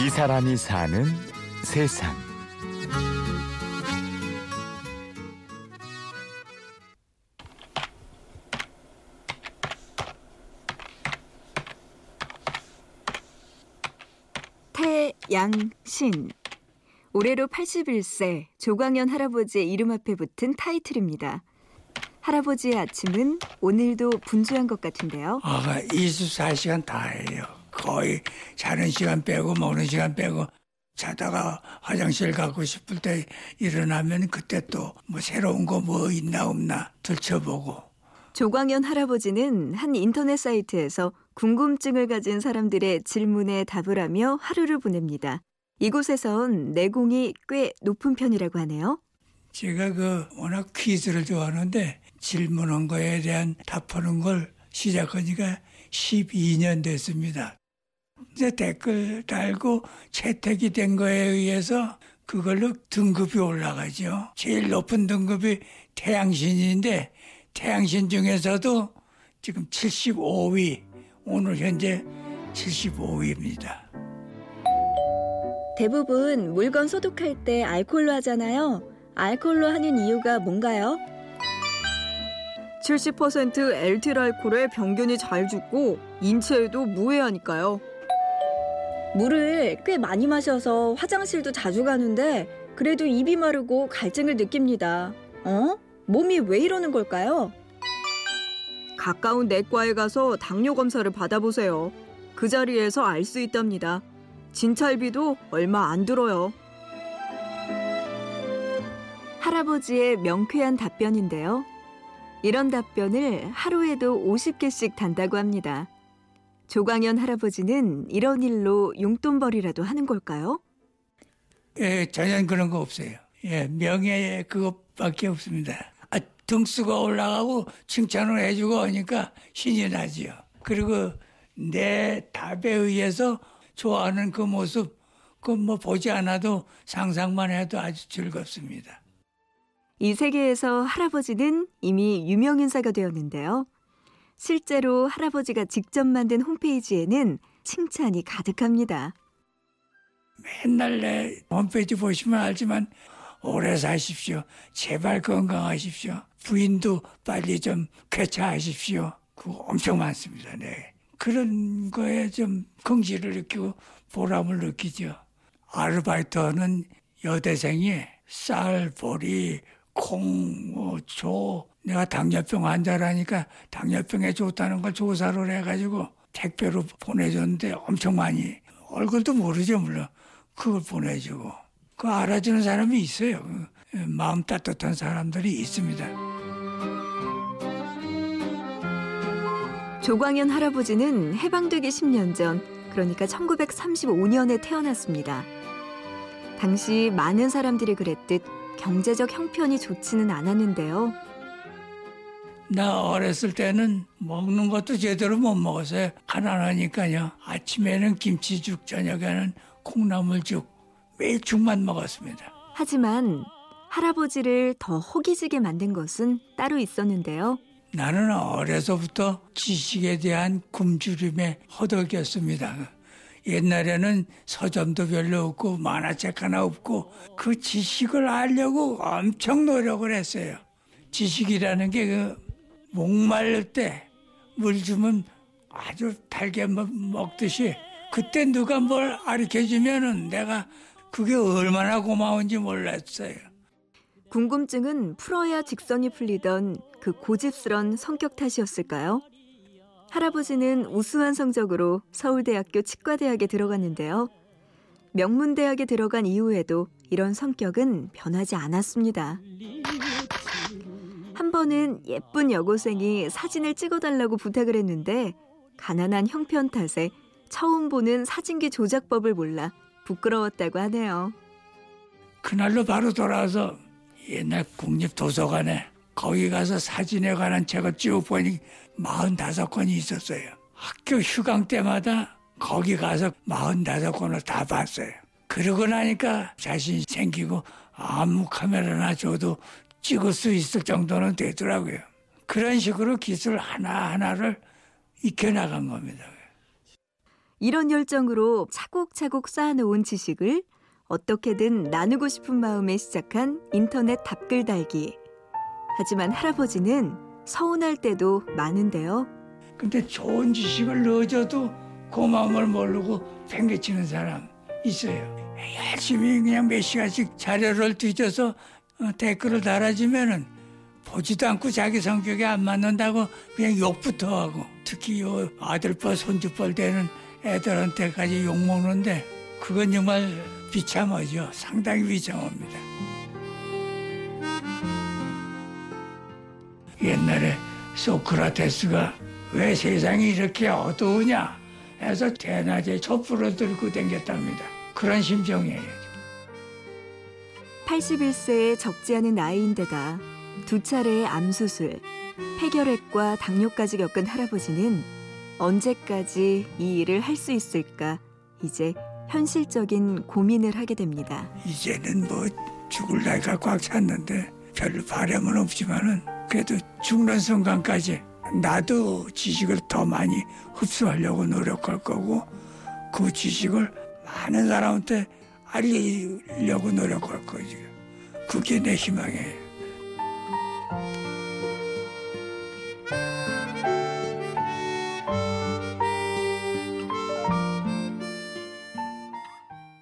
이 사람이 사는 세상. 태양신. 올해로 81세 조광현 할아버지의 이름 앞에 붙은 타이틀입니다. 할아버지의 아침은 오늘도 분주한 것 같은데요. 아가 24시간 다 해요. 거의 자는 시간 빼고 먹는 시간 빼고 자다가 화장실 가고 싶을 때 일어나면 그때 또 뭐 새로운 거 뭐 있나 없나 들춰보고 조광현 할아버지는 한 인터넷 사이트에서 궁금증을 가진 사람들의 질문에 답을 하며 하루를 보냅니다. 이곳에선 내공이 꽤 높은 편이라고 하네요. 제가 그 워낙 퀴즈를 좋아하는데 질문한 거에 대한 답하는 걸 시작하니까 12년 됐습니다. 이제 댓글 달고 채택이 된 거에 의해서 그걸로 등급이 올라가죠. 제일 높은 등급이 태양신인데 태양신 중에서도 지금 75위, 오늘 현재 75위입니다. 대부분 물건 소독할 때 알콜로 하잖아요. 알콜로 하는 이유가 뭔가요? 70% 엘틸 알코올에 병균이 잘 죽고 인체에도 무해하니까요. 물을 꽤 많이 마셔서 화장실도 자주 가는데 그래도 입이 마르고 갈증을 느낍니다. 어? 몸이 왜 이러는 걸까요? 가까운 내과에 가서 당뇨 검사를 받아보세요. 그 자리에서 알 수 있답니다. 진찰비도 얼마 안 들어요. 할아버지의 명쾌한 답변인데요. 이런 답변을 하루에도 50개씩 단다고 합니다. 조광현 할아버지는 이런 일로 용돈벌이라도 하는 걸까요? 예, 전혀 그런 거 없어요. 예, 명예 그것밖에 없습니다. 아, 등수가 올라가고 칭찬을 해주고 하니까 신이 나지요. 그리고 내 답에 의해서 좋아하는 그 모습, 그 뭐 보지 않아도 상상만 해도 아주 즐겁습니다. 이 세계에서 할아버지는 이미 유명 인사가 되었는데요. 실제로 할아버지가 직접 만든 홈페이지에는 칭찬이 가득합니다. 맨날 내 홈페이지 보시면 알지만 오래 사십시오. 제발 건강하십시오. 부인도 빨리 좀 쾌차하십시오. 그거 엄청 많습니다. 네. 그런 거에 좀 긍지를 느끼고 보람을 느끼죠. 아르바이트는 여대생이 쌀, 보리, 콩, 뭐, 조, 내가 당뇨병 환자라니까 당뇨병에 좋다는 걸 조사를 해가지고 택배로 보내줬는데 엄청 많이. 얼굴도 모르죠 물론. 그걸 보내주고. 그 알아주는 사람이 있어요. 그 마음 따뜻한 사람들이 있습니다. 조광현 할아버지는 해방되기 10년 전 그러니까 1935년에 태어났습니다. 당시 많은 사람들이 그랬듯 경제적 형편이 좋지는 않았는데요. 나 어렸을 때는 먹는 것도 제대로 못 먹었어요. 가난하니까요. 아침에는 김치죽, 저녁에는 콩나물죽, 매일 죽만 먹었습니다. 하지만 할아버지를 더 허기지게 만든 것은 따로 있었는데요. 나는 어려서부터 지식에 대한 굶주림에 허덕였습니다. 옛날에는 서점도 별로 없고 만화책 하나 없고 그 지식을 알려고 엄청 노력을 했어요. 지식이라는 게 그 목말릴 때물 주면 아주 달게 먹듯이 그때 누가 뭘 가르쳐 주면은 내가 그게 얼마나 고마운지 몰랐어요. 궁금증은 풀어야 직성이 풀리던 그 고집스런 성격 탓이었을까요? 할아버지는 우수한 성적으로 서울대학교 치과대학에 들어갔는데요. 명문대학에 들어간 이후에도 이런 성격은 변하지 않았습니다. 한 번은 예쁜 여고생이 사진을 찍어달라고 부탁을 했는데 가난한 형편 탓에 처음 보는 사진기 조작법을 몰라 부끄러웠다고 하네요. 그날로 바로 돌아와서 옛날 국립도서관에 거기 가서 사진에 관한 책을 쭉 보니 45권이 있었어요. 학교 휴강 때마다 거기 가서 45권을 다 봤어요. 그러고 나니까 자신이 생기고 아무 카메라나 줘도 찍을 수 있을 정도는 되더라고요. 그런 식으로 기술 하나하나를 익혀나간 겁니다. 이런 열정으로 차곡차곡 쌓아놓은 지식을 어떻게든 나누고 싶은 마음에 시작한 인터넷 답글 달기. 하지만 할아버지는 서운할 때도 많은데요. 근데 좋은 지식을 넣어줘도 고마움을 모르고 팽개치는 사람 있어요. 열심히 그냥 몇 시간씩 자료를 뒤져서 어, 댓글을 달아주면은 보지도 않고 자기 성격에 안 맞는다고 그냥 욕부터 하고 특히 요 아들뻘 손주뻘 되는 애들한테까지 욕 먹는데 그건 정말 비참하죠. 상당히 비참합니다. 옛날에 소크라테스가 왜 세상이 이렇게 어두우냐 해서 대낮에 촛불을 들고 댕겼답니다. 그런 심정이에요. 81세의 적지 않은 나이인데다 두 차례의 암수술, 폐결핵과 당뇨까지 겪은 할아버지는 언제까지 이 일을 할 수 있을까 이제 현실적인 고민을 하게 됩니다. 이제는 뭐 죽을 나이가 꽉 찼는데 별로 바람은 없지만은 그래도 죽는 순간까지 나도 지식을 더 많이 흡수하려고 노력할 거고 그 지식을 많은 사람한테 알리려고 노력할 거지. 그게 내 희망이에요.